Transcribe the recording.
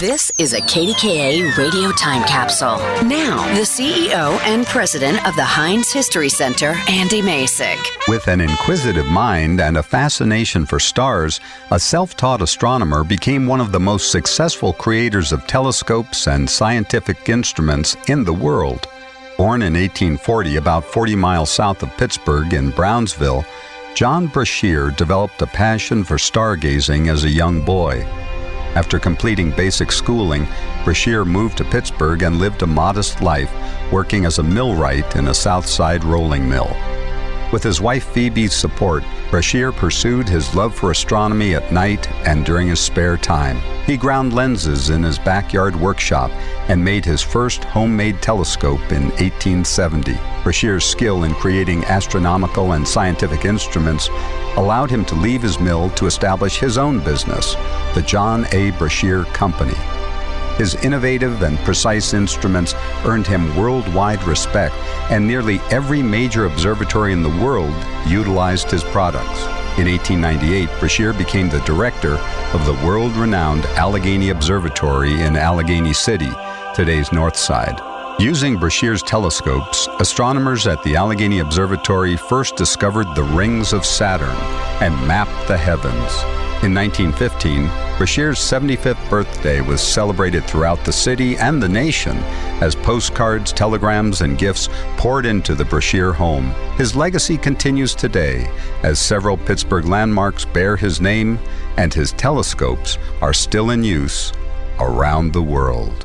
This is a KDKA radio time capsule. Now, the CEO and president of the Heinz History Center, Andy Masich. With an inquisitive mind and a fascination for stars, a self taught astronomer became one of the most successful creators of telescopes and scientific instruments in the world. Born in 1840, about 40 miles south of Pittsburgh in Brownsville, John Brashear developed a passion for stargazing as a young boy. After completing basic schooling, Brashear moved to Pittsburgh and lived a modest life, working as a millwright in a South Side rolling mill. With his wife Phoebe's support, Brashear pursued his love for astronomy at night and during his spare time. He ground lenses in his backyard workshop and made his first homemade telescope in 1870. Brashear's skill in creating astronomical and scientific instruments allowed him to leave his mill to establish his own business, the John A. Brashear Company. His innovative and precise instruments earned him worldwide respect, and nearly every major observatory in the world utilized his products. In 1898, Brashear became the director of the world renowned Allegheny Observatory in Allegheny City, today's North Side. Using Brashear's telescopes, astronomers at the Allegheny Observatory first discovered the rings of Saturn and mapped the heavens. In 1915, Brashear's 75th birthday was celebrated throughout the city and the nation as postcards, telegrams, and gifts poured into the Brashear home. His legacy continues today as several Pittsburgh landmarks bear his name and his telescopes are still in use around the world.